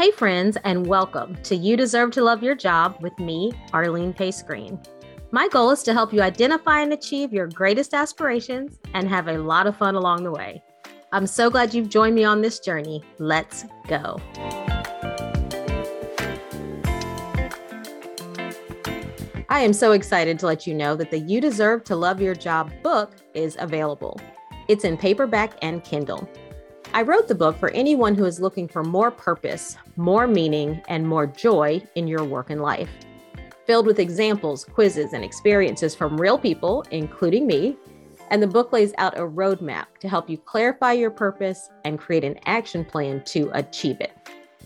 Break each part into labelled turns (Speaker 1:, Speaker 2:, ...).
Speaker 1: Hey, friends, and welcome to You Deserve to Love Your Job with me, Arlene Pace Green. My goal is to help you identify and achieve your greatest aspirations and have a lot of fun along the way. I'm so glad you've joined me on this journey. Let's go. I am so excited to let you know that the You Deserve to Love Your Job book is available. It's in paperback and Kindle. I wrote the book for anyone who is looking for more purpose, more meaning, and more joy in your work and life. Filled with examples, quizzes, and experiences from real people, including me, and the book lays out a roadmap to help you clarify your purpose and create an action plan to achieve it.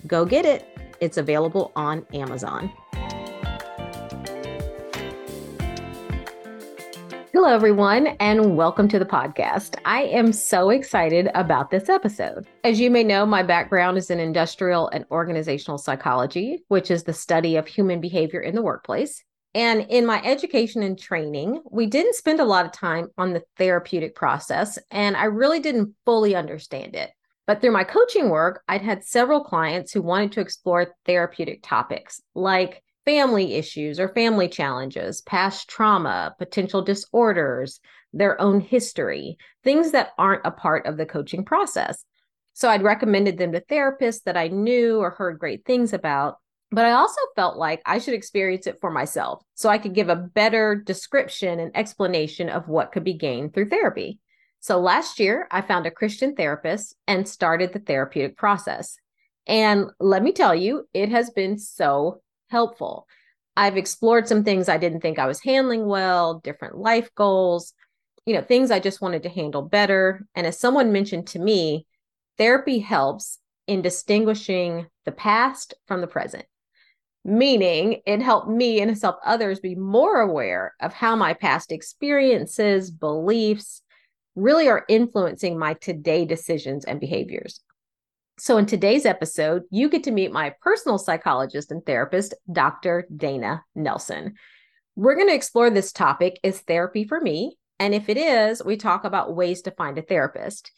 Speaker 1: Go get it. It's available on Amazon. Hello, everyone, and welcome to the podcast. I am so excited about this episode. As you may know, my background is in industrial and organizational psychology, which is the study of human behavior in the workplace. And in my education and training, we didn't spend a lot of time on the therapeutic process, and I really didn't fully understand it. But through my coaching work, I'd had several clients who wanted to explore therapeutic topics like family issues or family challenges, past trauma, potential disorders, their own history, things that aren't a part of the coaching process. So I'd recommended them to therapists that I knew or heard great things about. But I also felt like I should experience it for myself so I could give a better description and explanation of what could be gained through therapy. So last year, I found a Christian therapist and started the therapeutic process. And let me tell you, it has been so helpful. I've explored some things I didn't think I was handling well, different life goals, you know, things I just wanted to handle better. And as someone mentioned to me, therapy helps in distinguishing the past from the present, meaning it helped me and it's helped others be more aware of how my past experiences, beliefs really are influencing my today decisions and behaviors. So, in today's episode, you get to meet my personal psychologist and therapist, Dr. Dayna Nelson. We're going to explore this topic is therapy for me? And if it is, we talk about ways to find a therapist.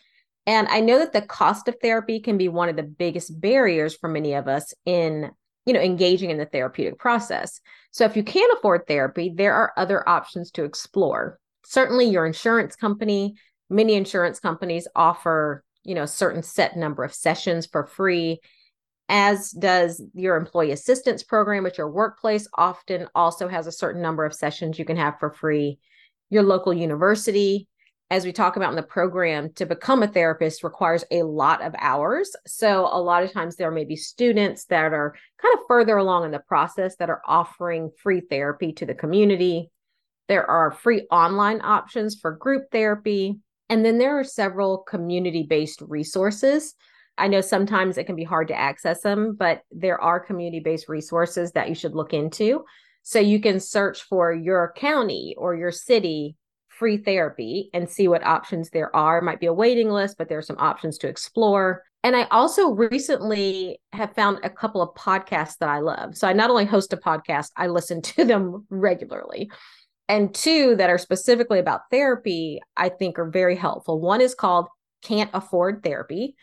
Speaker 1: And I know that the cost of therapy can be one of the biggest barriers for many of us in you know engaging in the therapeutic process. So if you can't afford therapy, there are other options to explore. Certainly your insurance company, many insurance companies offer you know, certain set number of sessions for free, as does your employee assistance program at your workplace, often also has a certain number of sessions you can have for free. Your local university, as we talk about in the program, to become a therapist requires a lot of hours. So, a lot of times there may be students that are kind of further along in the process that are offering free therapy to the community. There are free online options for group therapy. And then there are several community based resources. I know sometimes it can be hard to access them, but there are community based resources that you should look into. So you can search for your county or your city free therapy and see what options there are. It might be a waiting list, but there are some options to explore. And I also recently have found a couple of podcasts that I love. So I not only host a podcast, I listen to them regularly and two that are specifically about therapy, I think are very helpful. One is called Can't Afford Therapy.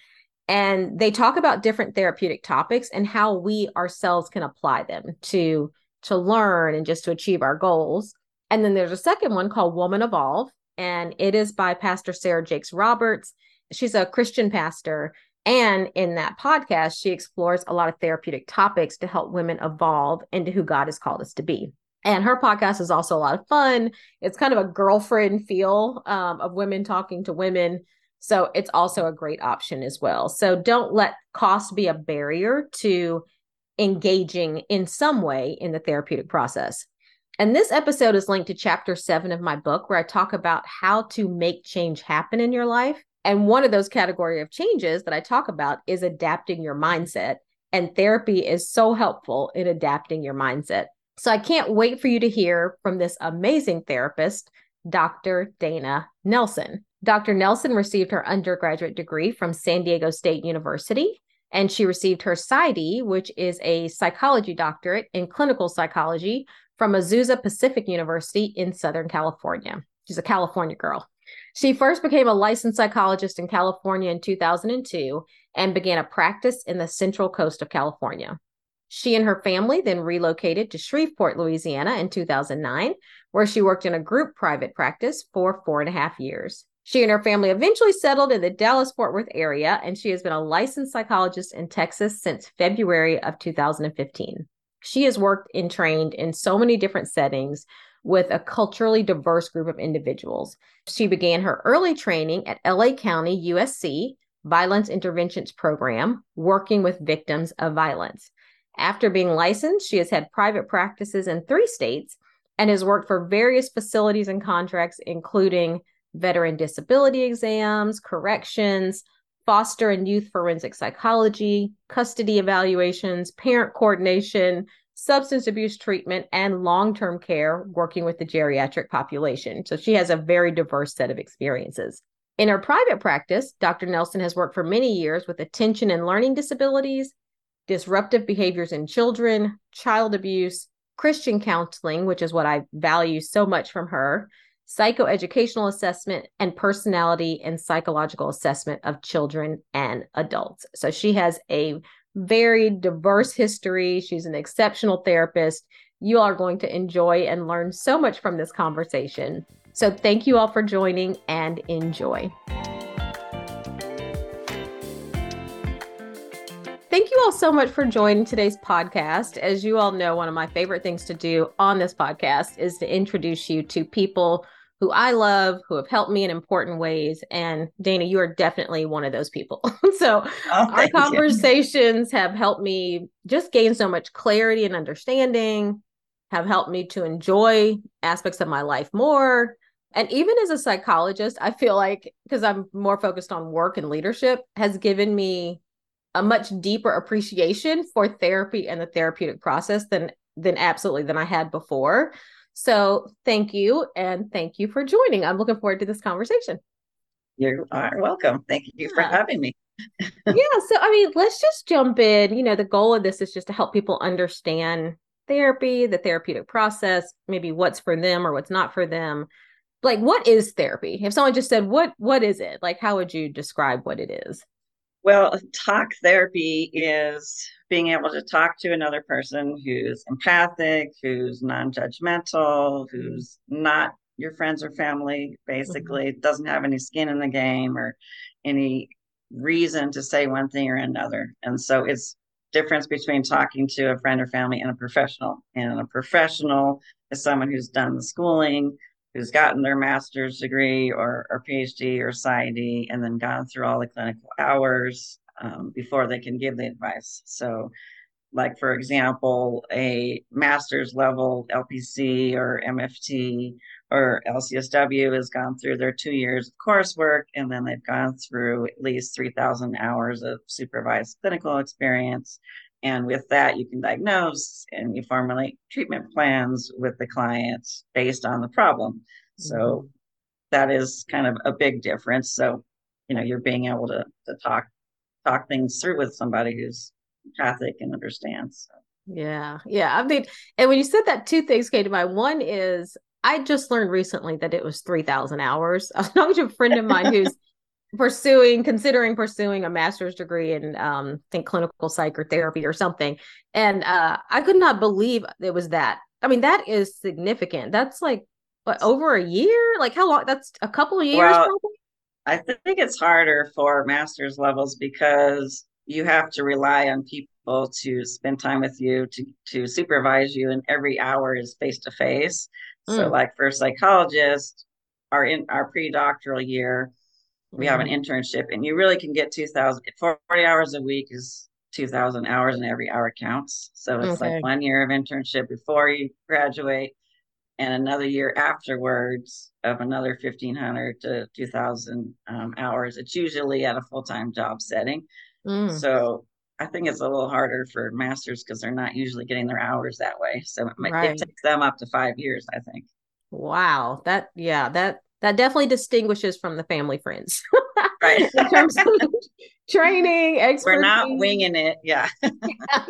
Speaker 1: And they talk about different therapeutic topics and how we ourselves can apply them to to learn and just to achieve our goals. And then there's a second one called Woman Evolve, and it is by Pastor Sarah Jakes Roberts. She's a Christian pastor. And in that podcast, she explores a lot of therapeutic topics to help women evolve into who God has called us to be. And her podcast is also a lot of fun. It's kind of a girlfriend feel um, of women talking to women. So it's also a great option as well. So don't let cost be a barrier to engaging in some way in the therapeutic process. And this episode is linked to chapter seven of my book, where I talk about how to make change happen in your life. And one of those category of changes that I talk about is adapting your mindset. And therapy is so helpful in adapting your mindset. So I can't wait for you to hear from this amazing therapist, Dr. Dayna Nelson. Dr. Nelson received her undergraduate degree from San Diego State University, and she received her PsyD, which is a psychology doctorate in clinical psychology from Azusa Pacific University in Southern California. She's a California girl. She first became a licensed psychologist in California in 2002 and began a practice in the central coast of California. She and her family then relocated to Shreveport, Louisiana in 2009, where she worked in a group private practice for four and a half years. She and her family eventually settled in the Dallas Fort Worth area, and she has been a licensed psychologist in Texas since February of 2015. She has worked and trained in so many different settings with a culturally diverse group of individuals. She began her early training at LA County USC Violence Interventions Program, working with victims of violence. After being licensed, she has had private practices in three states and has worked for various facilities and contracts, including veteran disability exams, corrections, foster and youth forensic psychology, custody evaluations, parent coordination, substance abuse treatment, and long term care working with the geriatric population. So she has a very diverse set of experiences. In her private practice, Dr. Nelson has worked for many years with attention and learning disabilities, disruptive behaviors in children, child abuse, Christian counseling, which is what I value so much from her, psychoeducational assessment, and personality and psychological assessment of children and adults. So she has a very diverse history. She's an exceptional therapist. You are going to enjoy and learn so much from this conversation. So, thank you all for joining and enjoy. All so much for joining today's podcast. As you all know, one of my favorite things to do on this podcast is to introduce you to people who I love, who have helped me in important ways. And Dayna, you are definitely one of those people. so oh, our conversations you. have helped me just gain so much clarity and understanding, have helped me to enjoy aspects of my life more. And even as a psychologist, I feel like because I'm more focused on work and leadership, has given me a much deeper appreciation for therapy and the therapeutic process than than absolutely than I had before. So thank you and thank you for joining. I'm looking forward to this conversation.
Speaker 2: You are welcome. Thank you yeah. for having me.
Speaker 1: yeah, so I mean, let's just jump in. You know, the goal of this is just to help people understand therapy, the therapeutic process, maybe what's for them or what's not for them. Like what is therapy? If someone just said what what is it? Like how would you describe what it is?
Speaker 2: Well, talk therapy is being able to talk to another person who's empathic, who's non judgmental, who's not your friends or family, basically, mm-hmm. doesn't have any skin in the game or any reason to say one thing or another. And so it's difference between talking to a friend or family and a professional. And a professional is someone who's done the schooling, who's gotten their master's degree or, or PhD or PsyD and then gone through all the clinical hours um, before they can give the advice. So, like for example, a master's level LPC or MFT or LCSW has gone through their two years of coursework and then they've gone through at least 3,000 hours of supervised clinical experience. And with that, you can diagnose and you formulate treatment plans with the clients based on the problem. Mm-hmm. So that is kind of a big difference. So, you know, you're being able to, to talk talk things through with somebody who's empathic and understands. So.
Speaker 1: Yeah, yeah. I mean, and when you said that, two things came to mind. One is I just learned recently that it was three thousand hours. I was talking to a friend of mine who's pursuing considering pursuing a master's degree in um think clinical psychotherapy or something. And uh I could not believe it was that. I mean that is significant. That's like what, over a year? Like how long? That's a couple of years well, probably?
Speaker 2: I think it's harder for master's levels because you have to rely on people to spend time with you to to supervise you and every hour is face to face so like for psychologists our in our pre-doctoral year we have an mm-hmm. internship and you really can get 2000 40 hours a week is 2000 hours and every hour counts so it's okay. like one year of internship before you graduate and another year afterwards of another 1500 to 2000 um, hours it's usually at a full-time job setting mm. so i think it's a little harder for masters because they're not usually getting their hours that way so it, might, right. it takes them up to five years i think
Speaker 1: wow that yeah that that definitely distinguishes from the family friends.
Speaker 2: right.
Speaker 1: in terms of training, expertise.
Speaker 2: We're not winging it. Yeah.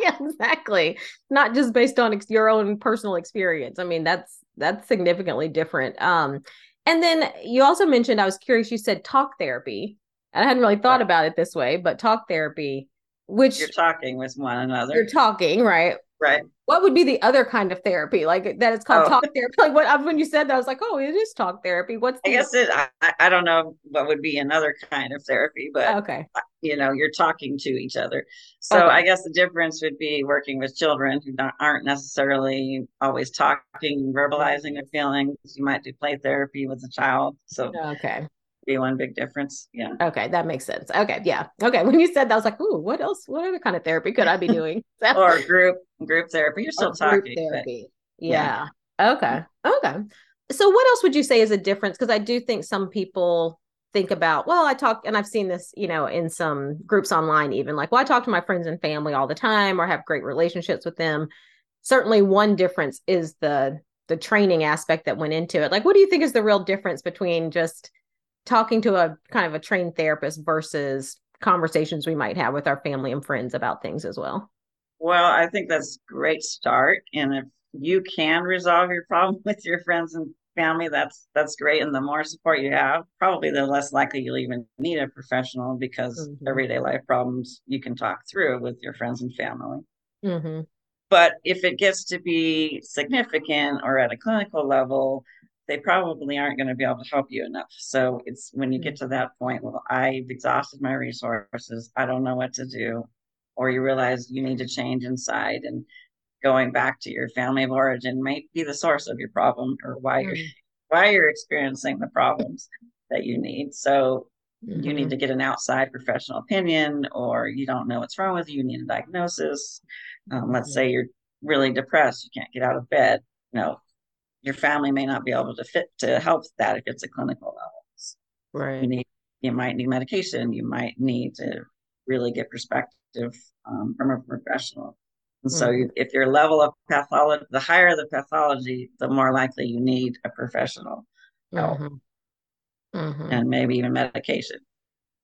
Speaker 1: yeah. exactly. Not just based on ex- your own personal experience. I mean, that's that's significantly different. Um, And then you also mentioned, I was curious, you said talk therapy. I hadn't really thought right. about it this way, but talk therapy, which
Speaker 2: you're talking with one another.
Speaker 1: You're talking, right?
Speaker 2: Right.
Speaker 1: What would be the other kind of therapy? Like that it's called oh. talk therapy. Like what uh, when you said that, I was like, oh, it is talk therapy. What's
Speaker 2: the- I guess it I, I don't know what would be another kind of therapy, but
Speaker 1: okay.
Speaker 2: Uh, you know, you're talking to each other. So okay. I guess the difference would be working with children who aren't necessarily always talking, verbalizing their feelings. You might do play therapy with a child. So
Speaker 1: okay
Speaker 2: be one big difference. Yeah.
Speaker 1: Okay, that makes sense. Okay, yeah. Okay, when you said that, I was like, "Ooh, what else? What other kind of therapy could I be doing?"
Speaker 2: or group group therapy. You're still oh, talking. Therapy.
Speaker 1: But, yeah. yeah. Okay. Okay. So, what else would you say is a difference? Because I do think some people think about, well, I talk, and I've seen this, you know, in some groups online, even like, well, I talk to my friends and family all the time, or have great relationships with them. Certainly, one difference is the the training aspect that went into it. Like, what do you think is the real difference between just talking to a kind of a trained therapist versus conversations we might have with our family and friends about things as well?
Speaker 2: Well, I think that's a great start. And if you can resolve your problem with your friends and family, that's that's great. And the more support you have, probably the less likely you'll even need a professional because mm-hmm. everyday life problems you can talk through with your friends and family.
Speaker 1: Mm-hmm.
Speaker 2: But if it gets to be significant or at a clinical level, they probably aren't going to be able to help you enough. So it's when you get to that point, well, I've exhausted my resources. I don't know what to do. Or you realize you need to change inside and going back to your family of origin might be the source of your problem or why you're why you're experiencing the problems that you need. So mm-hmm. you need mm-hmm. to get an outside professional opinion or you don't know what's wrong with you, you need a diagnosis. Um, let's mm-hmm. say you're really depressed, you can't get out of bed. You know, your family may not be able to fit to help that if it's a clinical level.
Speaker 1: Right.
Speaker 2: You need you might need medication. You might need to really get perspective um, from a professional. And so, mm-hmm. you, if your level of pathology, the higher the pathology, the more likely you need a professional help, mm-hmm. Mm-hmm. and maybe even medication.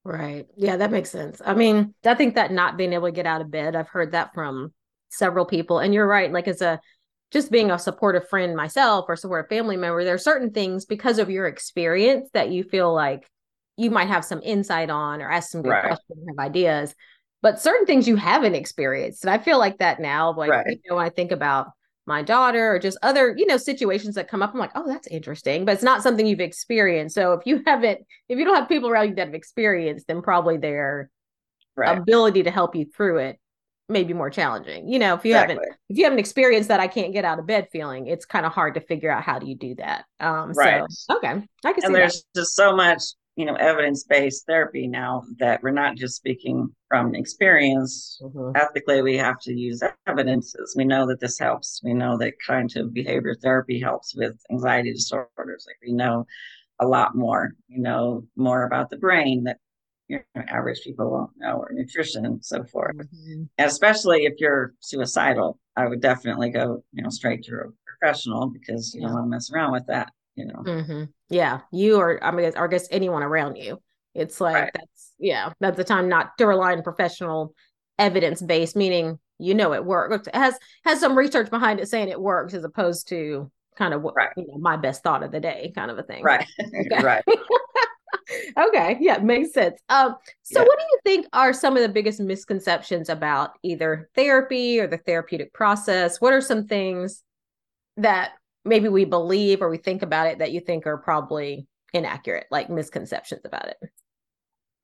Speaker 1: Right. Yeah, that makes sense. I mean, I think that not being able to get out of bed, I've heard that from several people. And you're right. Like, as a just being a supportive friend myself or supportive family member, there are certain things because of your experience that you feel like you might have some insight on or ask some good right. questions, have ideas. But certain things you haven't experienced. And I feel like that now, like right. you know, when I think about my daughter or just other, you know, situations that come up, I'm like, oh, that's interesting. But it's not something you've experienced. So if you haven't, if you don't have people around you that have experienced, then probably their right. ability to help you through it maybe more challenging. You know, if you exactly. haven't if you haven't experienced that I can't get out of bed feeling, it's kind of hard to figure out how do you do that. Um right. so okay. I can
Speaker 2: and there's that. just so much, you know, evidence-based therapy now that we're not just speaking from experience. Mm-hmm. Ethically, we have to use evidences. We know that this helps. We know that cognitive behavior therapy helps with anxiety disorders. Like we know a lot more. You know more about the brain that you know, average people won't know, or nutrition and so forth. Mm-hmm. And especially if you're suicidal, I would definitely go, you know, straight to a professional because you yeah. don't want to mess around with that, you know.
Speaker 1: Mm-hmm. Yeah, you or I mean, or I guess anyone around you. It's like right. that's yeah, that's the time not to rely on professional evidence based, meaning you know it works. It has has some research behind it saying it works, as opposed to kind of what right. you know my best thought of the day kind of a thing.
Speaker 2: Right. Okay. right.
Speaker 1: Okay yeah makes sense. Um so yeah. what do you think are some of the biggest misconceptions about either therapy or the therapeutic process? What are some things that maybe we believe or we think about it that you think are probably inaccurate like misconceptions about it?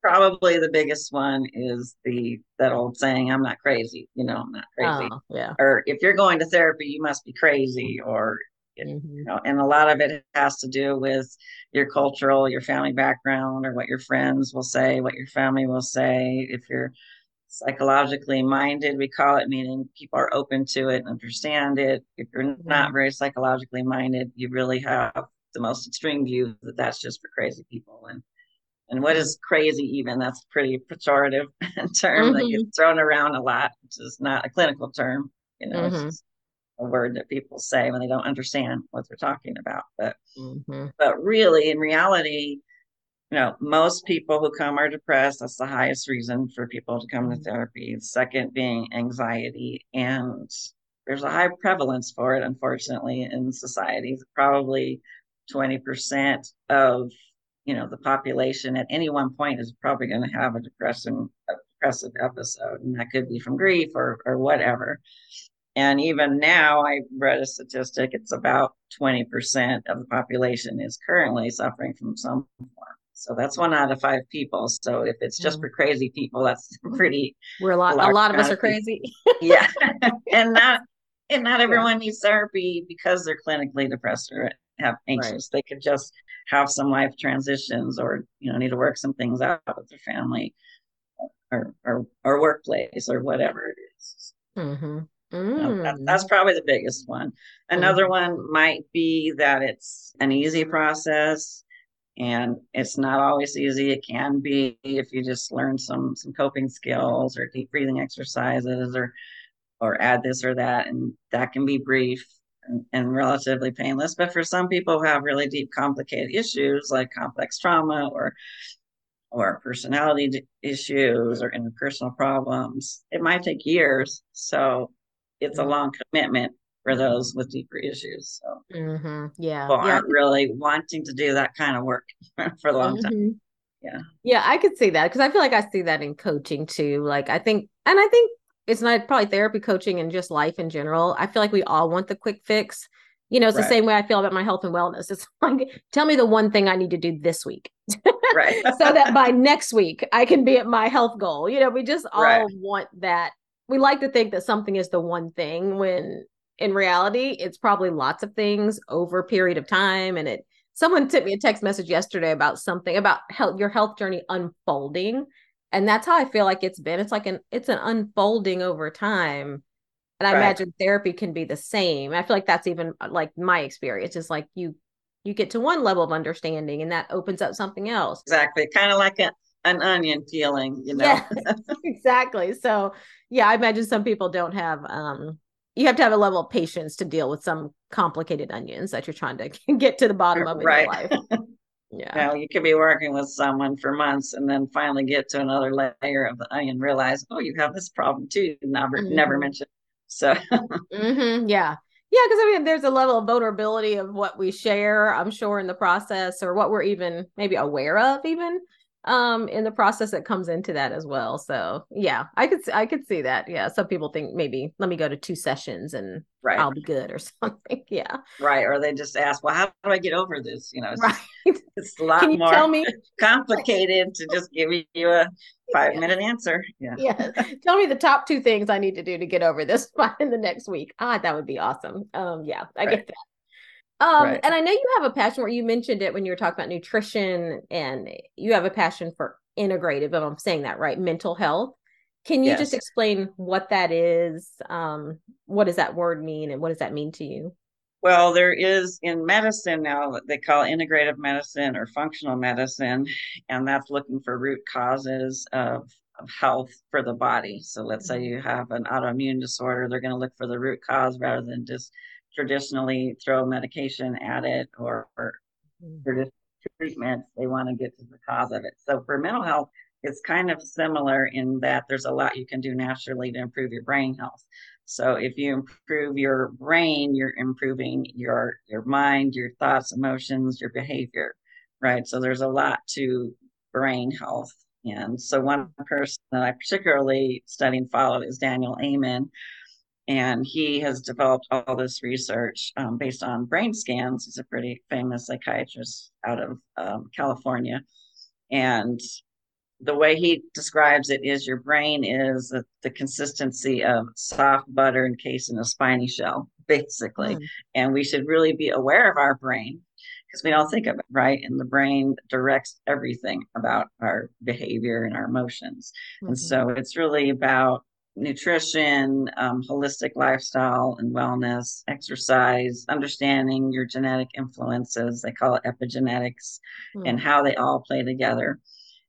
Speaker 2: Probably the biggest one is the that old saying i'm not crazy you know i'm not crazy.
Speaker 1: Oh, yeah.
Speaker 2: Or if you're going to therapy you must be crazy or mm-hmm. you know and a lot of it has to do with your cultural your family background or what your friends will say what your family will say if you're psychologically minded we call it meaning people are open to it and understand it if you're mm-hmm. not very psychologically minded you really have the most extreme view that that's just for crazy people and and what is crazy even that's a pretty pejorative term mm-hmm. that gets thrown around a lot which is not a clinical term you know mm-hmm a word that people say when they don't understand what they're talking about. But mm-hmm. but really, in reality, you know, most people who come are depressed. That's the highest reason for people to come to mm-hmm. therapy. Second being anxiety, and there's a high prevalence for it, unfortunately, in society. Probably 20% of you know the population at any one point is probably going to have a depressing a depressive episode and that could be from grief or or whatever and even now i read a statistic it's about 20% of the population is currently suffering from some form so that's one out of five people so if it's just mm. for crazy people that's pretty
Speaker 1: we're a lot a lot of us are crazy
Speaker 2: yeah and not and not everyone yeah. needs therapy because they're clinically depressed or have anxious. Right. They could just have some life transitions or, you know, need to work some things out with their family or or, or workplace or whatever it is. Mm-hmm. Mm. that, that's probably the biggest one. Another mm one might be that it's an easy process and it's not always easy. It can be if you just learn some some coping skills or deep breathing exercises or or add this or that and that can be brief and, and relatively painless. But for some people who have really deep, complicated issues like complex trauma or or personality issues or interpersonal problems, it might take years. So it's a mm-hmm. long commitment for those with deeper issues. So
Speaker 1: mm-hmm. yeah,
Speaker 2: people
Speaker 1: yeah.
Speaker 2: aren't really wanting to do that kind of work for a long mm-hmm. time. Yeah.
Speaker 1: Yeah, I could see that because I feel like I see that in coaching too. Like I think, and I think it's not probably therapy coaching and just life in general. I feel like we all want the quick fix. You know, it's right. the same way I feel about my health and wellness. It's like, tell me the one thing I need to do this week.
Speaker 2: right.
Speaker 1: so that by next week I can be at my health goal. You know, we just all right. want that. We like to think that something is the one thing when in reality, it's probably lots of things over a period of time. And it, someone sent me a text message yesterday about something about health, your health journey unfolding and that's how i feel like it's been it's like an it's an unfolding over time and i right. imagine therapy can be the same i feel like that's even uh, like my experience is like you you get to one level of understanding and that opens up something else
Speaker 2: exactly kind of like a, an onion peeling you know yeah,
Speaker 1: exactly so yeah i imagine some people don't have um you have to have a level of patience to deal with some complicated onions that you're trying to get to the bottom of in right. your life
Speaker 2: yeah. You you could be working with someone for months and then finally get to another layer of the onion, realize, oh, you have this problem too. Never, mm-hmm. never mentioned. So,
Speaker 1: mm-hmm. yeah. Yeah. Cause I mean, there's a level of vulnerability of what we share, I'm sure, in the process or what we're even maybe aware of, even um in the process that comes into that as well. So yeah i could i could see that. Yeah some people think maybe let me go to two sessions and right. i'll be good or something. Yeah.
Speaker 2: Right or they just ask well how do i get over this? You know it's, right. it's a lot more
Speaker 1: tell me?
Speaker 2: complicated to just give you a five yeah. minute answer. Yeah.
Speaker 1: Yeah. Tell me the top two things i need to do to get over this in the next week. Ah that would be awesome. Um yeah i right. get that um, right. and I know you have a passion where you mentioned it when you were talking about nutrition and you have a passion for integrative, if I'm saying that right, mental health. Can you yes. just explain what that is? Um, what does that word mean and what does that mean to you?
Speaker 2: Well, there is in medicine now they call integrative medicine or functional medicine, and that's looking for root causes of, of health for the body. So let's say mm-hmm. you have an autoimmune disorder, they're going to look for the root cause rather than just traditionally throw medication at it or, or mm-hmm. treatment. They want to get to the cause of it. So for mental health, it's kind of similar in that there's a lot you can do naturally to improve your brain health. So if you improve your brain, you're improving your your mind, your thoughts, emotions, your behavior, right? So there's a lot to brain health. And so one person that I particularly study and follow is Daniel Amen, and he has developed all this research um, based on brain scans. He's a pretty famous psychiatrist out of um, California. And the way he describes it is your brain is the, the consistency of soft butter encased in a spiny shell, basically. Mm. And we should really be aware of our brain because we don't think of it, right? And the brain directs everything about our behavior and our emotions. Mm-hmm. And so it's really about nutrition, um, holistic lifestyle and wellness, exercise, understanding your genetic influences, they call it epigenetics, mm. and how they all play together,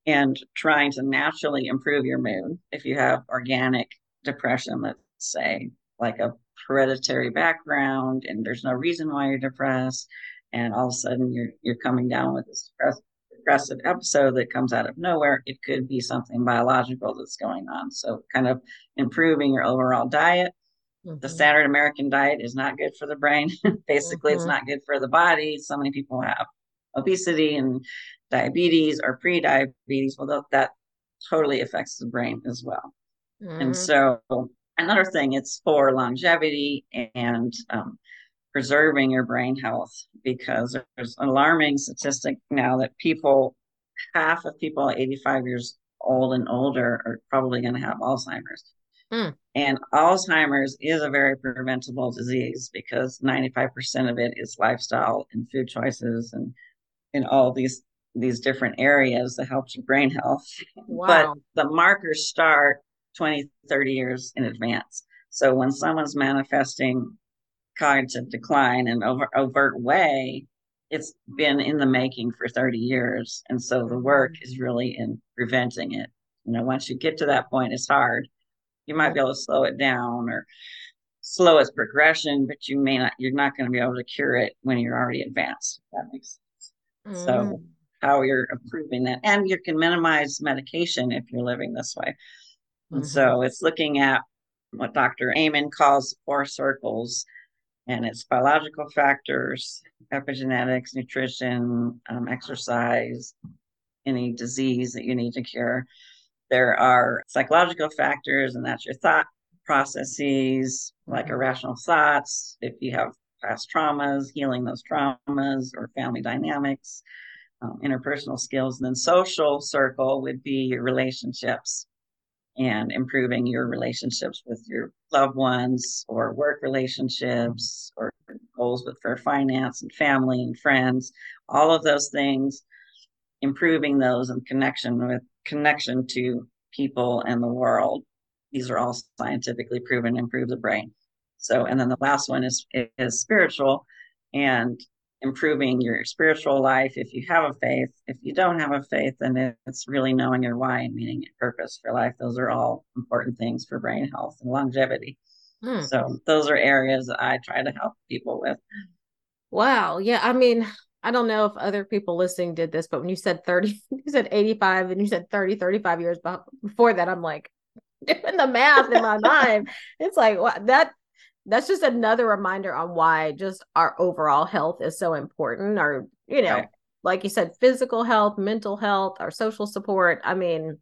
Speaker 2: and trying to naturally improve your mood. If you have organic depression, let's say, like a hereditary background, and there's no reason why you're depressed, and all of a sudden you're you're coming down with this depressive episode that comes out of nowhere, it could be something biological that's going on. So, kind of improving your overall diet Mm-hmm. The standard American diet is not good for the brain. Basically, mm-hmm. it's not good for the body. So many people have obesity and diabetes or pre-diabetes. Well, that totally affects the brain as well. Mm-hmm. And so another thing, it's for longevity and um, preserving your brain health because there's an alarming statistic now that people, half of people 85 years old and older are probably going to have Alzheimer's. Mm. And Alzheimer's is a very preventable disease because 95% of it is lifestyle and food choices and in all these these different areas that helps your brain health. Wow. But the markers start 20, 30 years in advance. So when someone's manifesting cognitive decline in over overt way, it's been in the making for 30 years. And so the work mm-hmm. is really in preventing it. You know, once you get to that point, it's hard. You might be able to slow it down or slow its progression, but you may not, you're not going to be able to cure it when you're already advanced. If that makes sense. Mm. So, how you're improving that. And you can minimize medication if you're living this way. Mm-hmm. And so, it's looking at what Dr. Amen calls four circles and it's biological factors, epigenetics, nutrition, um, exercise, any disease that you need to cure. There are psychological factors, and that's your thought processes, like irrational thoughts. If you have past traumas, healing those traumas, or family dynamics, um, interpersonal skills. And then social circle would be your relationships and improving your relationships with your loved ones or work relationships or goals with for finance and family and friends all of those things improving those and connection with connection to people and the world these are all scientifically proven improve the brain so and then the last one is is spiritual and improving your spiritual life if you have a faith. If you don't have a faith, then it's really knowing your why and meaning and purpose for life. Those are all important things for brain health and longevity. Hmm. So those are areas that I try to help people with.
Speaker 1: Wow. Yeah. I mean, I don't know if other people listening did this, but when you said 30, you said 85 and you said 30, 35 years before that, I'm like doing the math in my mind. It's like, wow, that that's just another reminder on why just our overall health is so important. Or you know right. like you said physical health mental health our social support. I mean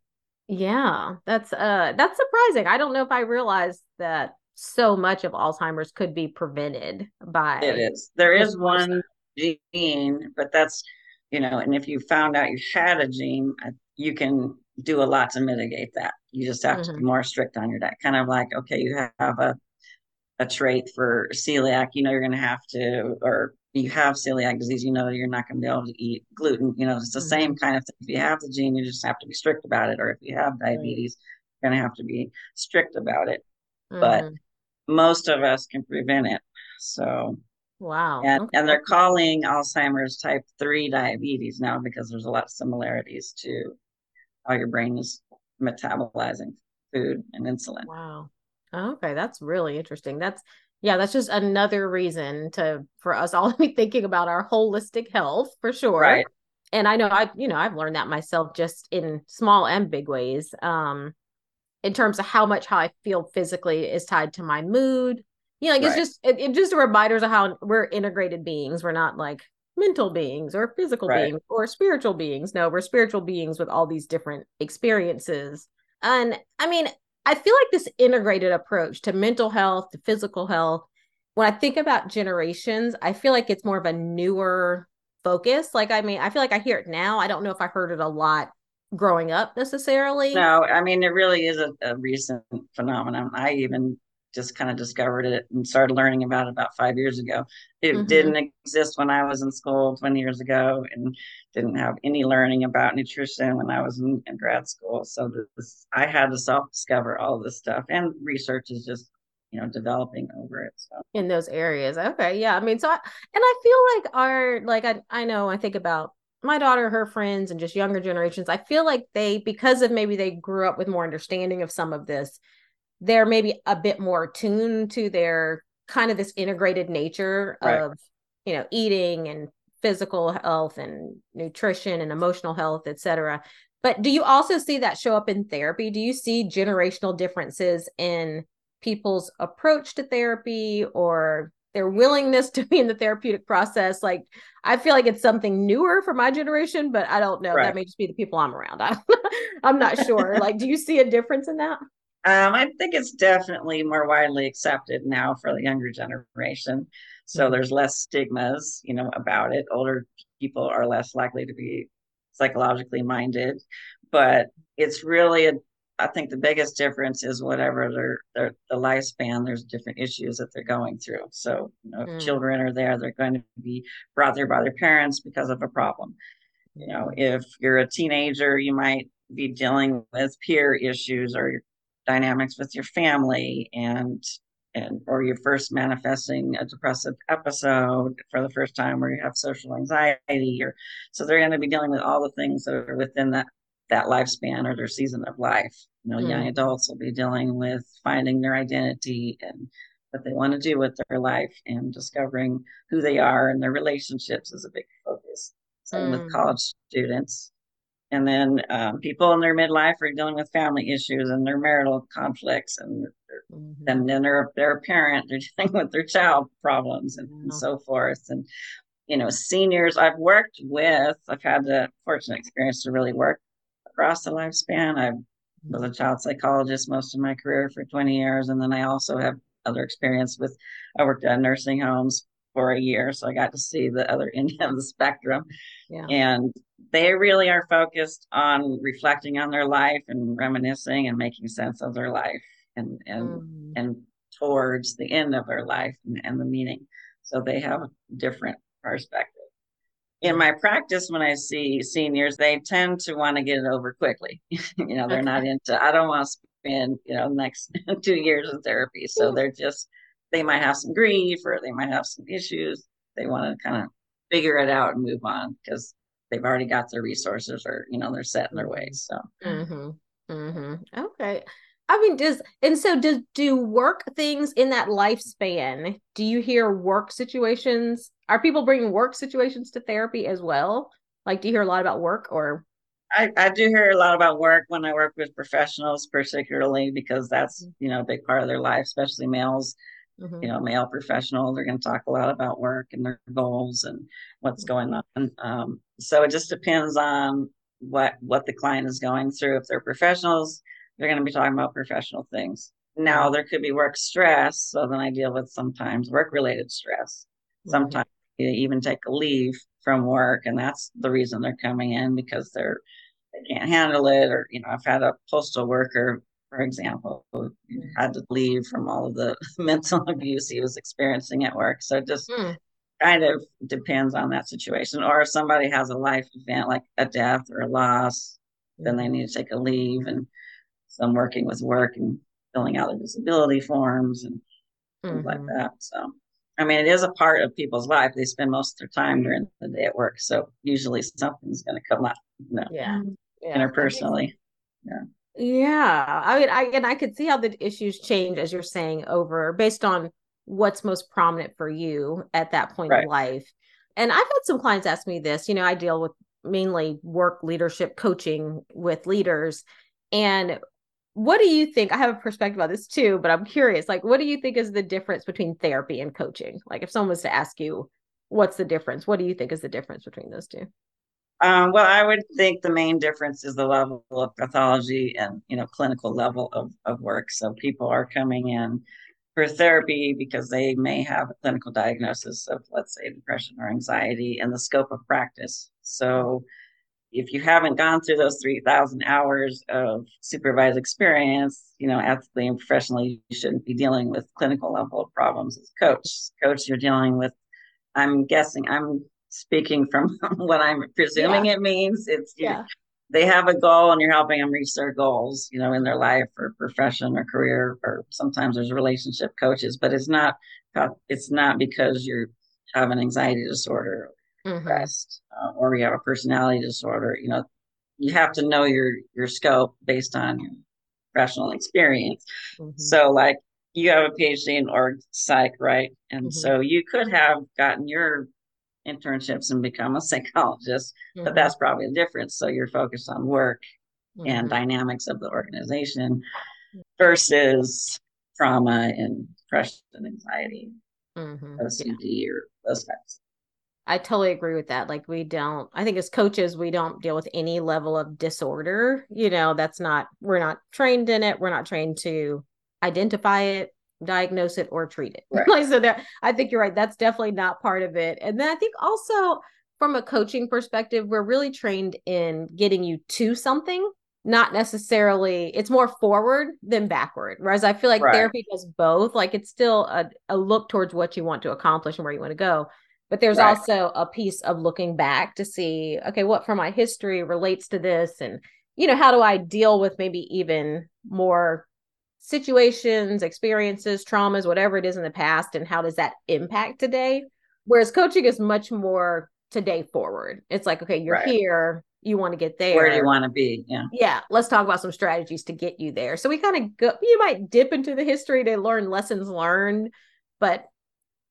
Speaker 1: yeah that's uh that's surprising. I don't know if i realized that so much of alzheimer's could be prevented by
Speaker 2: it is. There is one gene but that's you know and if you found out you had a gene uh, you can do a lot to mitigate that you just have mm-hmm. to be mm-hmm. more strict on your diet kind of like okay you have a a trait for celiac, you know you're going to have to, or you have celiac disease, you know you're not going to be able to eat gluten. You know, it's the mm-hmm. same kind of thing. If you have the gene, you just have to be strict about it. Or if you have diabetes, you're going to have to be strict about it. Mm-hmm. But most of us can prevent it. So,
Speaker 1: wow.
Speaker 2: And, okay. and they're calling Alzheimer's type 3 diabetes now because there's a lot of similarities to how your brain is metabolizing food and insulin.
Speaker 1: Wow. Okay, that's really interesting. That's yeah, that's just another reason to for us all to be thinking about our holistic health for sure.
Speaker 2: Right.
Speaker 1: And I know I, you know, I've learned that myself just in small and big ways. Um, in terms of how much how I feel physically is tied to my mood. You know, like right. it's just it, it just a reminder of how we're integrated beings. We're not like mental beings or physical right. beings or spiritual beings. No, we're spiritual beings with all these different experiences. And I mean, I feel like this integrated approach to mental health, to physical health, when I think about generations, I feel like it's more of a newer focus. Like, I mean, I feel like I hear it now. I don't know if I heard it a lot growing up necessarily.
Speaker 2: No, I mean, it really is a, a recent phenomenon. I even just kind of discovered it and started learning about it about five years ago. It mm-hmm. didn't exist when I was in school 20 years ago and didn't have any learning about nutrition when I was in, in grad school. So this, I had to self discover all this stuff and research is just you know developing over it so
Speaker 1: in those areas okay yeah i mean so I, and i feel like our like I, I know i think about my daughter her friends and just younger generations i feel like they because of maybe they grew up with more understanding of some of this they're maybe a bit more tuned to their kind of this integrated nature right. of you know eating and physical health and nutrition and emotional health etc but do you also see that show up in therapy do you see generational differences in people's approach to therapy or their willingness to be in the therapeutic process. Like I feel like it's something newer for my generation, but I don't know. Right. That may just be the people I'm around. I, am not sure. like, do you see a difference in that?
Speaker 2: Um, I think it's definitely more widely accepted now for the younger generation. So mm-hmm. there's less stigmas, you know, about it. Older people are less likely to be psychologically minded, but it's really a I think the biggest difference is whatever their, their the lifespan. There's different issues that they're going through. So, you know, if mm. children are there, they're going to be brought there by their parents because of a problem. You know, if you're a teenager, you might be dealing with peer issues or dynamics with your family, and and or you're first manifesting a depressive episode for the first time, where you have social anxiety, or so they're going to be dealing with all the things that are within that that lifespan or their season of life. You know, mm. young adults will be dealing with finding their identity and what they want to do with their life and discovering who they are and their relationships is a big focus. Same mm. with college students. And then um, people in their midlife are dealing with family issues and their marital conflicts, and, mm-hmm. and then they're they're a parent, they're dealing with their child problems and, and so forth. And you know, seniors I've worked with, I've had the fortunate experience to really work across the lifespan. I was a child psychologist most of my career for 20 years. And then I also have other experience with, I worked at nursing homes for a year. So I got to see the other end of the spectrum. Yeah. And they really are focused on reflecting on their life and reminiscing and making sense of their life and, and, mm. and towards the end of their life and, and the meaning. So they have a different perspective in my practice when i see seniors they tend to want to get it over quickly you know they're okay. not into i don't want to spend you know next two years of therapy so they're just they might have some grief or they might have some issues they want to kind of figure it out and move on because they've already got their resources or you know they're set in their ways so
Speaker 1: mm-hmm. Mm-hmm. okay I mean, does and so does do work things in that lifespan? Do you hear work situations? Are people bringing work situations to therapy as well? Like, do you hear a lot about work or?
Speaker 2: I, I do hear a lot about work when I work with professionals, particularly because that's mm-hmm. you know a big part of their life, especially males. Mm-hmm. You know, male professionals are going to talk a lot about work and their goals and what's mm-hmm. going on. Um, so it just depends on what what the client is going through. If they're professionals, they're going to be talking about professional things. Now there could be work stress, so then I deal with sometimes work related stress. Mm-hmm. Sometimes you even take a leave from work, and that's the reason they're coming in because they're they can't handle it. Or you know, I've had a postal worker, for example, who mm-hmm. had to leave from all of the mental abuse he was experiencing at work. So it just mm. kind of depends on that situation. Or if somebody has a life event like a death or a loss, mm. then they mm-hmm. need to take a leave and some working with work and filling out their disability forms and things mm-hmm. like that. So, I mean, it is a part of people's life. They spend most of their time during the day at work. So usually something's going to come up, you know, yeah. yeah. interpersonally.
Speaker 1: Yeah. Yeah. I mean, I, and I could see how the issues change as you're saying over based on what's most prominent for you at that point right. in life. And I've had some clients ask me this, you know, I deal with mainly work leadership coaching with leaders. And what do you think? I have a perspective on this too, but I'm curious. Like, what do you think is the difference between therapy and coaching? Like, if someone was to ask you, what's the difference? What do you think is the difference between those two?
Speaker 2: Um, well, I would think the main difference is the level of pathology and you know clinical level of, of work. So people are coming in for therapy because they may have a clinical diagnosis of, let's say, depression or anxiety, and the scope of practice. So if you haven't gone through those 3000 hours of supervised experience you know ethically and professionally you shouldn't be dealing with clinical level of problems as coach coach you're dealing with i'm guessing i'm speaking from what i'm presuming yeah. it means it's yeah they have a goal and you're helping them reach their goals you know in their life or profession or career or sometimes there's relationship coaches but it's not it's not because you have an anxiety disorder mm-hmm. depressed uh, or you have a personality disorder, you know, you have to know your your scope based on your professional experience. Mm-hmm. So, like, you have a PhD in org psych, right? And mm-hmm. so you could have gotten your internships and become a psychologist, but mm-hmm. that's probably a difference. So you're focused on work and mm-hmm. dynamics of the organization versus trauma and depression and anxiety,
Speaker 1: mm-hmm.
Speaker 2: OCD yeah. or those types.
Speaker 1: I totally agree with that. Like we don't I think as coaches we don't deal with any level of disorder. You know, that's not we're not trained in it. We're not trained to identify it, diagnose it or treat it. Right. like so there I think you're right. That's definitely not part of it. And then I think also from a coaching perspective, we're really trained in getting you to something, not necessarily it's more forward than backward. Whereas I feel like right. therapy does both. Like it's still a, a look towards what you want to accomplish and where you want to go but there's right. also a piece of looking back to see okay what from my history relates to this and you know how do i deal with maybe even more situations experiences traumas whatever it is in the past and how does that impact today whereas coaching is much more today forward it's like okay you're right. here you want to get there
Speaker 2: where do you want to be yeah
Speaker 1: yeah let's talk about some strategies to get you there so we kind of go you might dip into the history to learn lessons learned but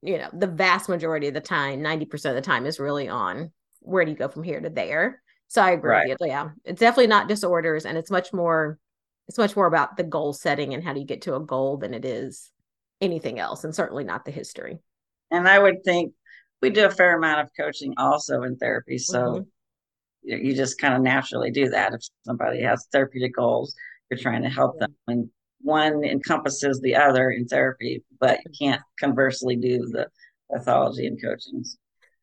Speaker 1: you know, the vast majority of the time, 90% of the time is really on where do you go from here to there. So I agree right. with you. Yeah. It's definitely not disorders and it's much more it's much more about the goal setting and how do you get to a goal than it is anything else and certainly not the history.
Speaker 2: And I would think we do a fair amount of coaching also in therapy. So mm-hmm. you just kind of naturally do that. If somebody has therapeutic goals, you're trying to help them. And one encompasses the other in therapy, but you can't conversely do the pathology and coaching.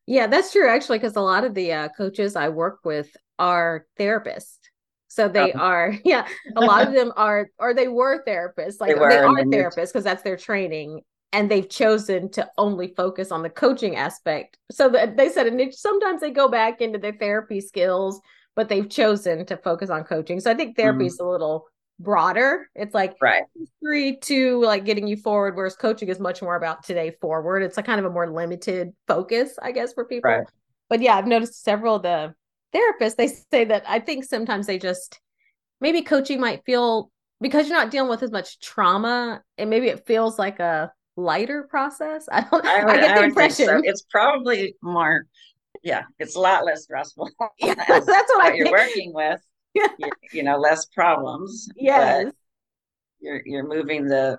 Speaker 1: Yeah, that's true actually, because a lot of the uh, coaches I work with are therapists. So they oh. are, yeah, a lot of them are, or they were therapists, like they, they are therapists because that's their training. And they've chosen to only focus on the coaching aspect. So that they said, and sometimes they go back into their therapy skills, but they've chosen to focus on coaching. So I think therapy mm-hmm. is a little broader. It's like
Speaker 2: right
Speaker 1: three to like getting you forward, whereas coaching is much more about today forward. It's a kind of a more limited focus, I guess, for people. Right. But yeah, I've noticed several of the therapists, they say that I think sometimes they just maybe coaching might feel because you're not dealing with as much trauma, and maybe it feels like a lighter process. I don't I, would, I get the I impression so.
Speaker 2: it's probably more yeah, it's a lot less stressful.
Speaker 1: Yeah, that's what,
Speaker 2: what you're working with you, you know less problems
Speaker 1: yes
Speaker 2: you're you're moving the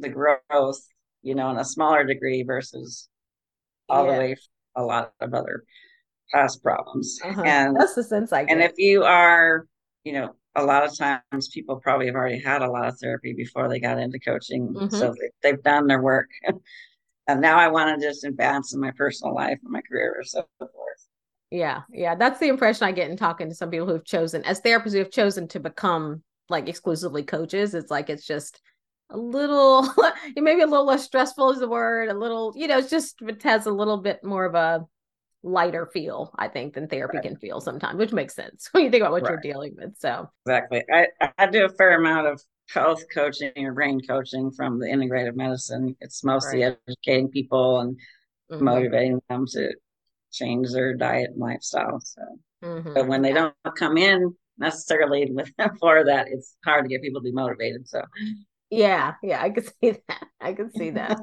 Speaker 2: the growth you know in a smaller degree versus all yeah. the way a lot of other past problems
Speaker 1: uh-huh. and that's the sense i get.
Speaker 2: and if you are you know a lot of times people probably have already had a lot of therapy before they got into coaching mm-hmm. so they, have done their work and now i want to just advance in my personal life and my career or so forth
Speaker 1: yeah, yeah, that's the impression I get in talking to some people who've chosen as therapists who have chosen to become like exclusively coaches. It's like it's just a little, maybe a little less stressful is the word. A little, you know, it's just it has a little bit more of a lighter feel, I think, than therapy right. can feel sometimes, which makes sense when you think about what right. you're dealing with. So
Speaker 2: exactly, I I do a fair amount of health coaching or brain coaching from the integrative medicine. It's mostly right. educating people and mm-hmm. motivating them to change their diet and lifestyle. So, mm-hmm. but when they don't come in necessarily with for that, it's hard to get people to be motivated. So,
Speaker 1: yeah, yeah, I can see that. I can see that.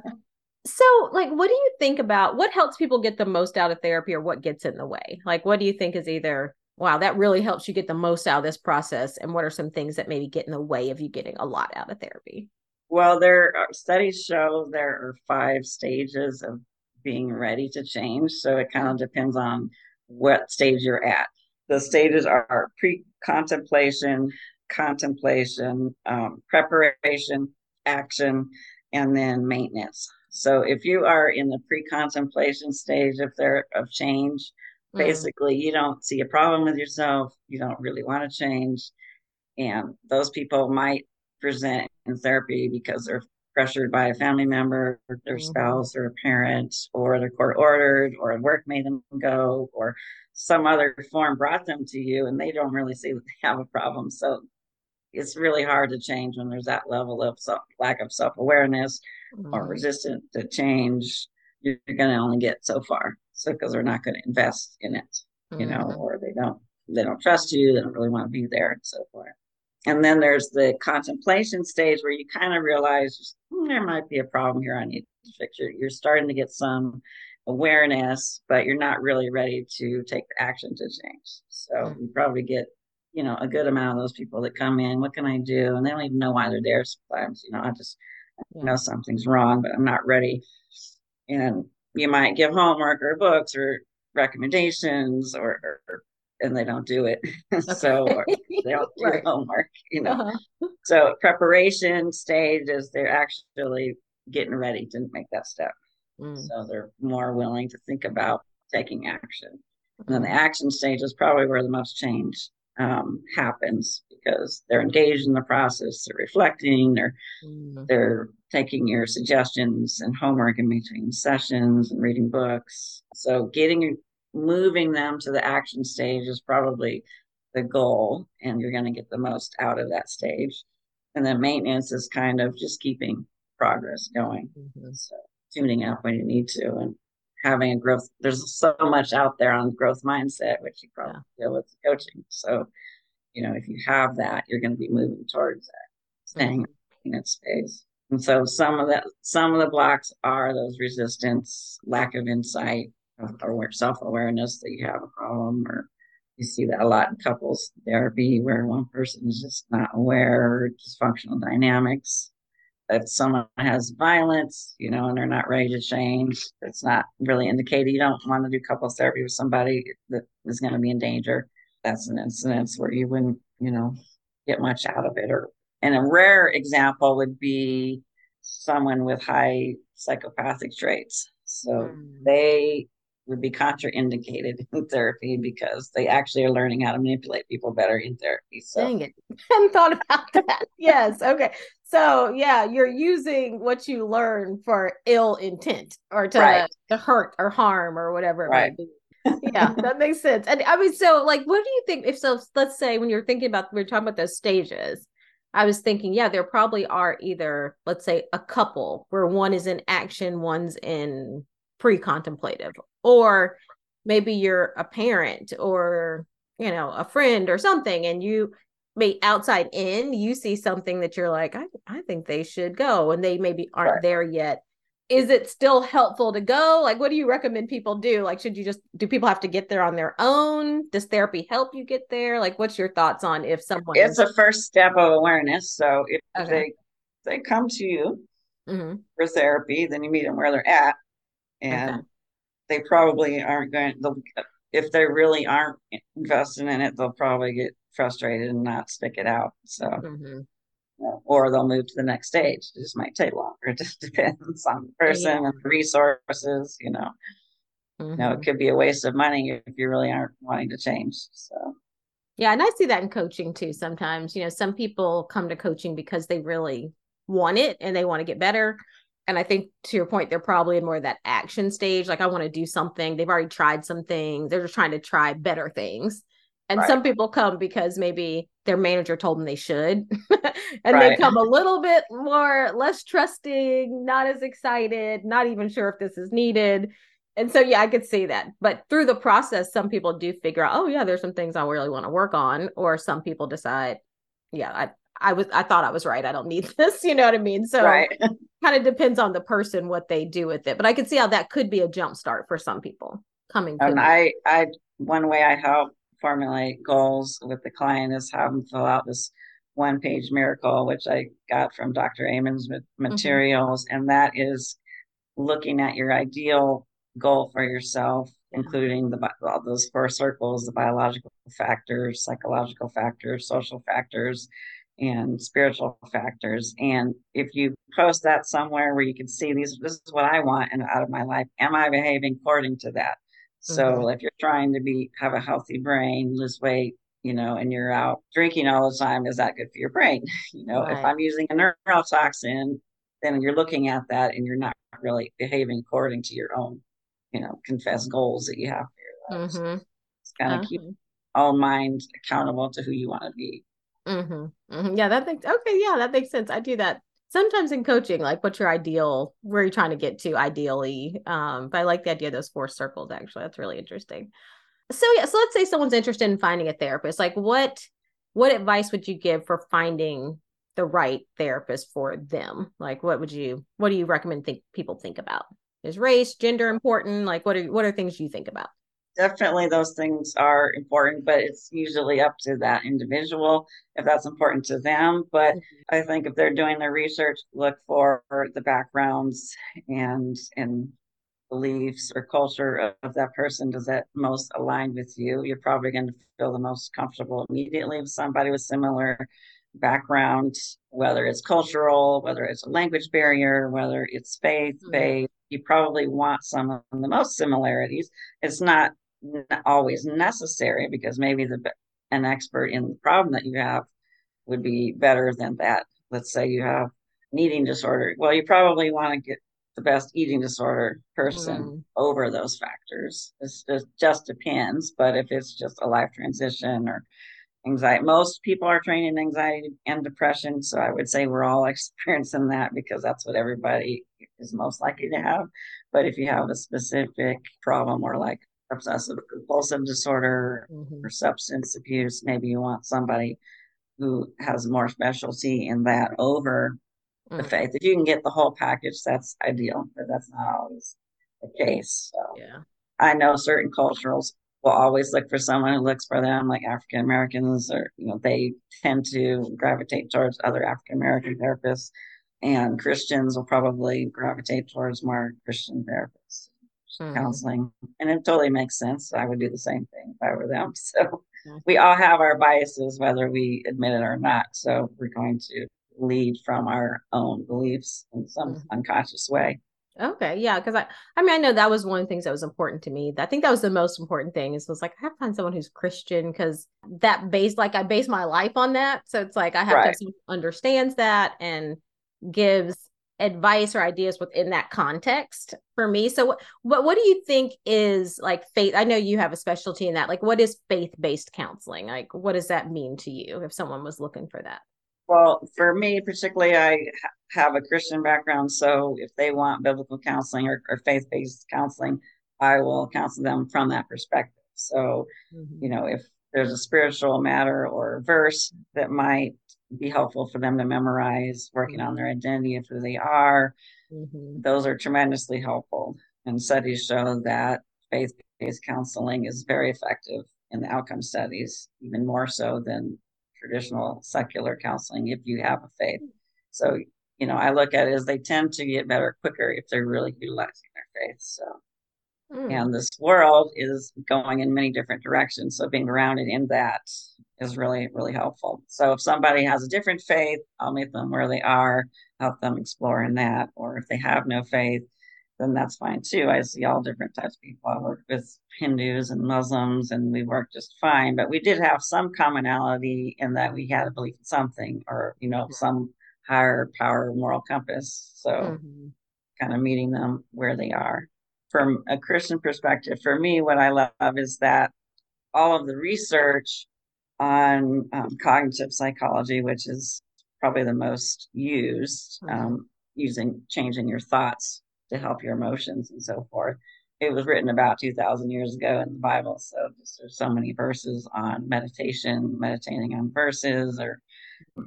Speaker 1: So, like, what do you think about what helps people get the most out of therapy, or what gets in the way? Like, what do you think is either wow, that really helps you get the most out of this process, and what are some things that maybe get in the way of you getting a lot out of therapy?
Speaker 2: Well, there are studies show there are five stages of being ready to change. So it kind of depends on what stage you're at. The stages are pre contemplation, contemplation, um, preparation, action, and then maintenance. So if you are in the pre contemplation stage of there of change, mm. basically you don't see a problem with yourself, you don't really want to change, and those people might present in therapy because they're pressured by a family member, or their mm-hmm. spouse, or a parent, or they're court ordered, or work made them go, or some other form brought them to you, and they don't really see that they have a problem. So it's really hard to change when there's that level of self, lack of self awareness mm-hmm. or resistant to change. You're, going to only get so far. So because they're not going to invest in it, you mm-hmm. know, or they don't they don't trust you, they don't really want to be there, and so forth. And then there's the contemplation stage where you kind of realize hmm, there might be a problem here. I need to fix it. You're starting to get some awareness, but you're not really ready to take action to change. So mm-hmm. you probably get, you know, a good amount of those people that come in. What can I do? And they don't even know why they're there sometimes. You know, I just yeah. know something's wrong, but I'm not ready. And you might give homework or books or recommendations or, or and they don't do it. Okay. so they don't do right. homework, you know. Uh-huh. So preparation stage is they're actually getting ready to make that step. Mm. So they're more willing to think about taking action. And then the mm. action stage is probably where the most change um, happens because they're engaged in the process, they're reflecting, they're mm. they're taking your suggestions and homework in between sessions and reading books. So getting moving them to the action stage is probably the goal, and you're going to get the most out of that stage. And then maintenance is kind of just keeping progress going. Mm-hmm. So tuning up when you need to and having a growth. There's so much out there on growth mindset, which you probably yeah. deal with coaching. So, you know, if you have that, you're going to be moving towards that, staying mm-hmm. in its space. And so some of that, some of the blocks are those resistance, lack of insight, or self-awareness that you have a problem or you see that a lot in couples therapy where one person is just not aware dysfunctional dynamics if someone has violence you know and they're not ready to change it's not really indicated you don't want to do couples therapy with somebody that is going to be in danger that's an incidence where you wouldn't you know get much out of it or and a rare example would be someone with high psychopathic traits so mm. they would be contraindicated in therapy because they actually are learning how to manipulate people better in therapy. So.
Speaker 1: Dang it. I hadn't thought about that. yes. Okay. So yeah, you're using what you learn for ill intent or to, right. to hurt or harm or whatever it right. might be. yeah, that makes sense. And I mean, so like, what do you think? If so, let's say when you're thinking about, we are talking about those stages. I was thinking, yeah, there probably are either, let's say, a couple where one is in action, one's in pre-contemplative or maybe you're a parent or you know a friend or something and you may outside in you see something that you're like i, I think they should go and they maybe aren't right. there yet is it still helpful to go like what do you recommend people do like should you just do people have to get there on their own does therapy help you get there like what's your thoughts on if someone
Speaker 2: it's is- a first step of awareness so if okay. they they come to you mm-hmm. for therapy then you meet them where they're at and okay. they probably aren't going. to If they really aren't invested in it, they'll probably get frustrated and not stick it out. So, mm-hmm. or they'll move to the next stage. It just might take longer. It just depends on the person yeah. and the resources. You know, mm-hmm. you know, it mm-hmm. could be a waste of money if you really aren't wanting to change. So.
Speaker 1: Yeah, and I see that in coaching too. Sometimes, you know, some people come to coaching because they really want it and they want to get better and I think to your point, they're probably in more of that action stage. Like I want to do something. They've already tried some things. They're just trying to try better things. And right. some people come because maybe their manager told them they should. and right. they come a little bit more less trusting, not as excited, not even sure if this is needed. And so yeah, I could see that. But through the process, some people do figure out, oh yeah, there's some things I really want to work on. Or some people decide, yeah, I, I was I thought I was right. I don't need this. You know what I mean? So right. kind of depends on the person what they do with it. But I can see how that could be a jump start for some people coming.
Speaker 2: And I I one way I help formulate goals with the client is have them fill out this one page miracle, which I got from Dr. Amen's mm-hmm. materials, mm-hmm. and that is looking at your ideal goal for yourself, including the all those four circles: the biological factors, psychological factors, social factors, and spiritual factors. And if you post that somewhere where you can see these, this is what I want and out of my life, am I behaving according to that? Mm-hmm. So if you're trying to be have a healthy brain, lose weight, you know, and you're out drinking all the time, is that good for your brain? You know, right. if I'm using a neurotoxin, then you're looking at that and you're not really behaving according to your own, you know, confessed goals that you have for your life. Mm-hmm. So it's kind of uh-huh. keep all mind accountable to who you want to be.
Speaker 1: Mm-hmm. Mm-hmm. Yeah, that makes okay. Yeah, that makes sense. I do that sometimes in coaching. Like, what's your ideal? Where are you trying to get to ideally? Um, but I like the idea of those four circles. Actually, that's really interesting. So yeah, so let's say someone's interested in finding a therapist. Like, what what advice would you give for finding the right therapist for them? Like, what would you what do you recommend think people think about? Is race, gender important? Like, what are what are things you think about?
Speaker 2: Definitely those things are important, but it's usually up to that individual if that's important to them. But mm-hmm. I think if they're doing their research, look for the backgrounds and and beliefs or culture of that person does that most align with you you're probably going to feel the most comfortable immediately with somebody with similar background whether it's cultural whether it's a language barrier whether it's faith mm-hmm. based you probably want some of the most similarities it's not always necessary because maybe the an expert in the problem that you have would be better than that let's say you have an eating disorder well you probably want to get the best eating disorder person mm. over those factors. It's just, just depends. But if it's just a life transition or anxiety, most people are trained in anxiety and depression. So I would say we're all experiencing that because that's what everybody is most likely to have. But if you have a specific problem or like obsessive compulsive disorder mm-hmm. or substance abuse, maybe you want somebody who has more specialty in that over the mm. faith. If you can get the whole package, that's ideal, but that's not always the case. So
Speaker 1: yeah.
Speaker 2: I know certain cultures will always look for someone who looks for them, like African Americans, or you know, they tend to gravitate towards other African American therapists, and Christians will probably gravitate towards more Christian therapists. Mm-hmm. Counseling, and it totally makes sense. I would do the same thing if I were them. So, we all have our biases, whether we admit it or not. So, we're going to lead from our own beliefs in some mm-hmm. unconscious way.
Speaker 1: Okay, yeah, because I, I mean, I know that was one of the things that was important to me. I think that was the most important thing. Is was like I have to find someone who's Christian because that base, like I base my life on that. So it's like I have right. to understands that and gives advice or ideas within that context for me. So what, what what do you think is like faith? I know you have a specialty in that. Like, what is faith based counseling? Like, what does that mean to you if someone was looking for that?
Speaker 2: Well, for me particularly, I have a Christian background. So if they want biblical counseling or, or faith based counseling, I will counsel them from that perspective. So, mm-hmm. you know, if there's a spiritual matter or a verse that might be helpful for them to memorize, working mm-hmm. on their identity of who they are, mm-hmm. those are tremendously helpful. And studies show that faith based counseling is very effective in the outcome studies, even more so than traditional secular counseling if you have a faith. So, you know, I look at it as they tend to get better quicker if they're really utilizing their faith. So, mm. and this world is going in many different directions. So, being grounded in that is really, really helpful. So, if somebody has a different faith, I'll meet them where they are, help them explore in that. Or if they have no faith, then that's fine too. I see all different types of people. I work with Hindus and Muslims, and we work just fine. But we did have some commonality in that we had a belief in something, or you know, some higher power, moral compass. So, mm-hmm. kind of meeting them where they are. From a Christian perspective, for me, what I love is that all of the research on um, cognitive psychology, which is probably the most used, mm-hmm. um, using changing your thoughts to help your emotions and so forth. It was written about 2,000 years ago in the Bible. So there's so many verses on meditation, meditating on verses, or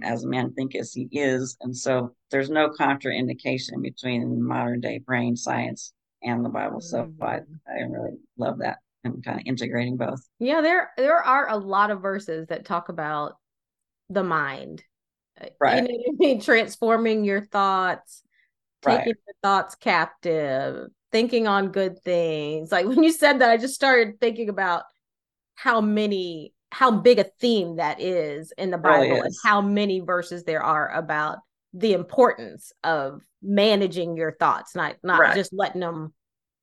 Speaker 2: as a man thinketh as he is. And so there's no contraindication between modern day brain science and the Bible. So mm-hmm. I, I really love that and kind of integrating both.
Speaker 1: Yeah, there there are a lot of verses that talk about the mind.
Speaker 2: Uh, right.
Speaker 1: You know, transforming your thoughts, taking right. the thoughts captive, thinking on good things. Like when you said that, I just started thinking about how many, how big a theme that is in the Bible really and how many verses there are about the importance of managing your thoughts, not not right. just letting them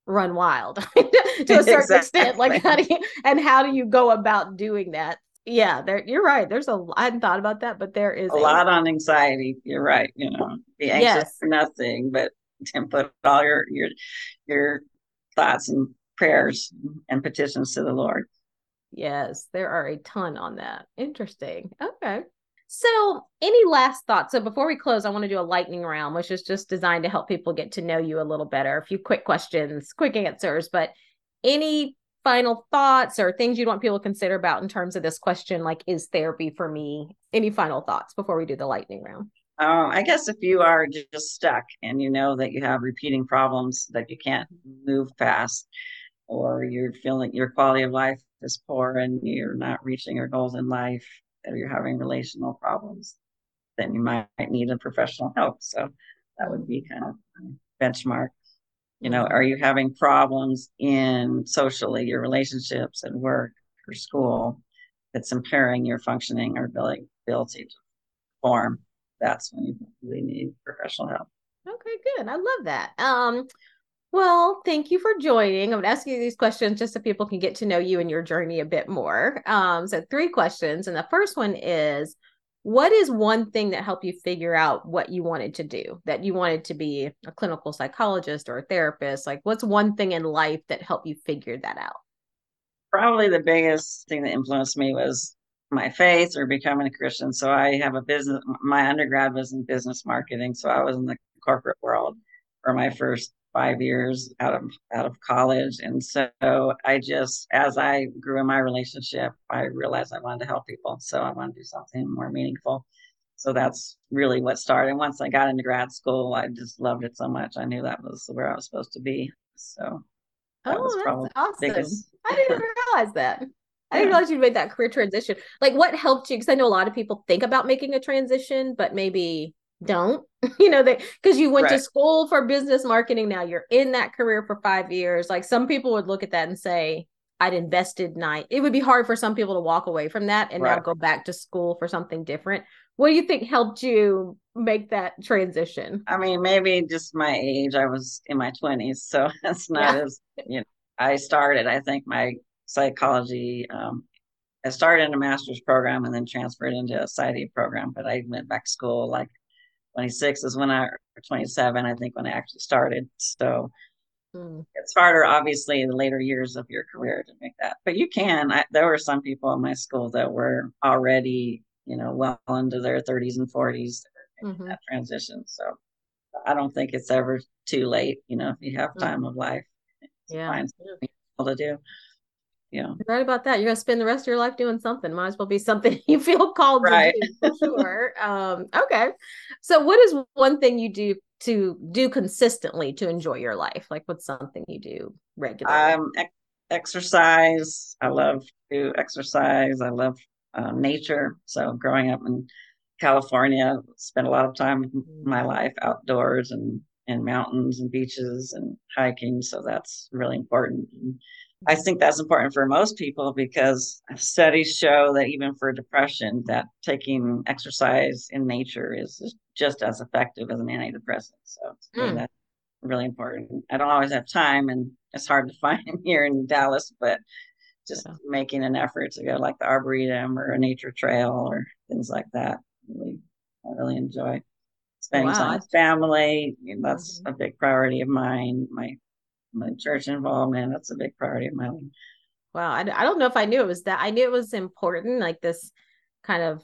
Speaker 1: run wild to a certain exactly. extent. Like how do you and how do you go about doing that? Yeah there you're right. There's a i hadn't thought about that but there is
Speaker 2: a, a lot on anxiety. You're right you know be anxious yes. for nothing but to put all your your your thoughts and prayers and petitions to the lord.
Speaker 1: Yes there are a ton on that. Interesting. Okay so any last thoughts? So before we close i want to do a lightning round which is just designed to help people get to know you a little better. A few quick questions quick answers but any final thoughts or things you'd want people to consider about in terms of this question like is therapy for me? Any final thoughts before we do the lightning round?
Speaker 2: Um, i guess if you are just stuck and you know that you have repeating problems that you can't move past or you're feeling your quality of life is poor and you're not reaching your goals in life, or you're having relational problems, then you might need a professional help. So that would be kind of a benchmark. You know, are you having problems in socially, your relationships and work or school that's impairing your functioning or ability to perform? That's when you really need professional help.
Speaker 1: Okay, good. I love that. Um, well, thank you for joining. I'm going to ask you these questions just so people can get to know you and your journey a bit more. Um, so, three questions. And the first one is What is one thing that helped you figure out what you wanted to do? That you wanted to be a clinical psychologist or a therapist? Like, what's one thing in life that helped you figure that out?
Speaker 2: Probably the biggest thing that influenced me was my faith or becoming a Christian. So, I have a business, my undergrad was in business marketing. So, I was in the corporate world for my first five years out of out of college. And so i just as i grew in my relationship i realized i wanted to help people. So i wanted to do something more meaningful. So that's really what started. And once i got into grad school i just loved it so much. I knew that was where i was supposed to be. So
Speaker 1: that oh, was probably awesome. Biggest... i didn't realize that. I didn't realize you made that career transition. Like, what helped you? Because I know a lot of people think about making a transition, but maybe don't you know that because you went right. to school for business marketing now you're in that career for five years like some people would look at that and say i'd invested night it would be hard for some people to walk away from that and right. now go back to school for something different what do you think helped you make that transition
Speaker 2: i mean maybe just my age i was in my 20s so it's not yeah. as you know i started i think my psychology um, I started in a master's program and then transferred into a PsyD program, but I went back to school like 26 is when I, 27, I think, when I actually started. So mm. it's harder, obviously, in the later years of your career to make that. But you can. I, there were some people in my school that were already, you know, well into their 30s and 40s mm-hmm. that transition. So I don't think it's ever too late, you know, if you have mm. time mm. of life.
Speaker 1: Yeah.
Speaker 2: To do yeah.
Speaker 1: You're right about that. You're gonna spend the rest of your life doing something. Might as well be something you feel called right. to do for sure. Um okay. So what is one thing you do to do consistently to enjoy your life? Like what's something you do regularly?
Speaker 2: Um ex- exercise. I love to exercise. I love um, nature. So growing up in california spent a lot of time my mm-hmm. life outdoors and in mountains and beaches and hiking. So that's really important. and I think that's important for most people because studies show that even for depression, that taking exercise in nature is just as effective as an antidepressant. So mm. that's really important. I don't always have time, and it's hard to find here in Dallas, but just yeah. making an effort to go like the arboretum or a nature trail or things like that. Really, I really enjoy spending wow. time with family. that's mm-hmm. a big priority of mine. My my church involvement. That's a big priority of mine.
Speaker 1: Wow. I, I don't know if I knew it was that. I knew it was important, like this kind of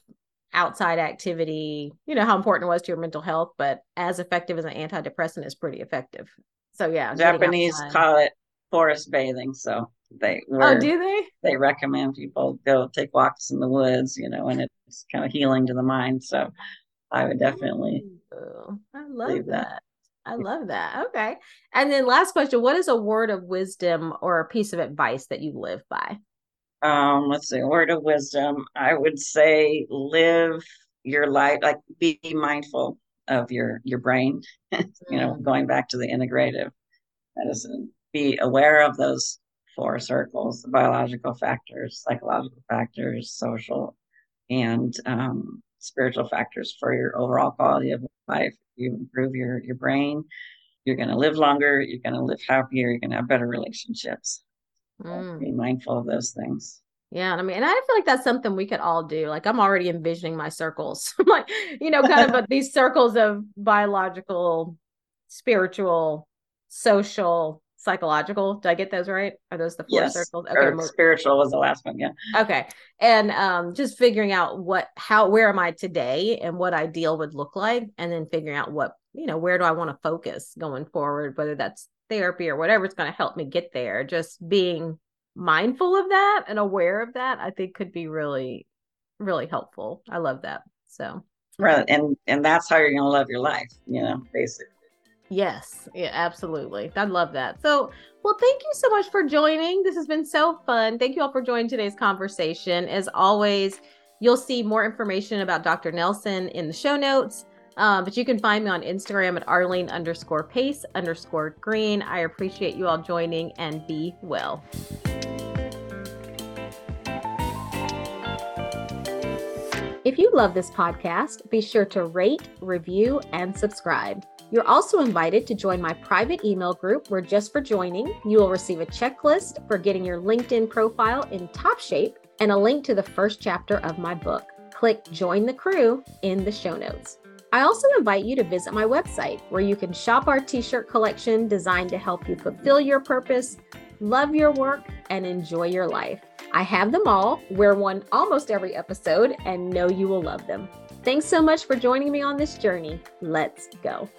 Speaker 1: outside activity, you know, how important it was to your mental health, but as effective as an antidepressant is pretty effective. So, yeah.
Speaker 2: Japanese call it forest bathing. So, they
Speaker 1: oh, were, oh do they
Speaker 2: they recommend people go take walks in the woods you know and it's kind of healing to the mind so i would definitely
Speaker 1: oh, i love that. that. I love that. Okay. And then last question, what is a word of wisdom or a piece of advice that you live by?
Speaker 2: Um, let's see, word of wisdom. I would say live your life, like be mindful of your your brain. you know, mm. going back to the integrative medicine, be aware of those four circles: the biological factors, psychological factors, social, and um, spiritual factors for your overall quality of life. You improve your your brain, you're going to live longer, you're going to live happier, you're going to have better relationships. Mm. Be mindful of those things.
Speaker 1: Yeah, I mean, and I feel like that's something we could all do. Like I'm already envisioning my circles, like you know, kind of these circles of biological, spiritual, social, psychological. Did I get those right? Are those the four yes. circles?
Speaker 2: Okay, or spiritual was the last one. Yeah.
Speaker 1: Okay. And um, just figuring out what, how, where am I today and what ideal would look like. And then figuring out what, you know, where do I want to focus going forward, whether that's therapy or whatever it's going to help me get there. Just being mindful of that and aware of that, I think could be really, really helpful. I love that. So,
Speaker 2: right. And, and that's how you're going to love your life, you know, basically.
Speaker 1: Yes, yeah, absolutely. I love that. So, well, thank you so much for joining. This has been so fun. Thank you all for joining today's conversation. As always, you'll see more information about Dr. Nelson in the show notes. Um, but you can find me on Instagram at Arlene underscore pace underscore green. I appreciate you all joining and be well. If you love this podcast, be sure to rate, review, and subscribe. You're also invited to join my private email group where just for joining, you will receive a checklist for getting your LinkedIn profile in top shape and a link to the first chapter of my book. Click Join the Crew in the show notes. I also invite you to visit my website where you can shop our t shirt collection designed to help you fulfill your purpose, love your work, and enjoy your life. I have them all, wear one almost every episode, and know you will love them. Thanks so much for joining me on this journey. Let's go.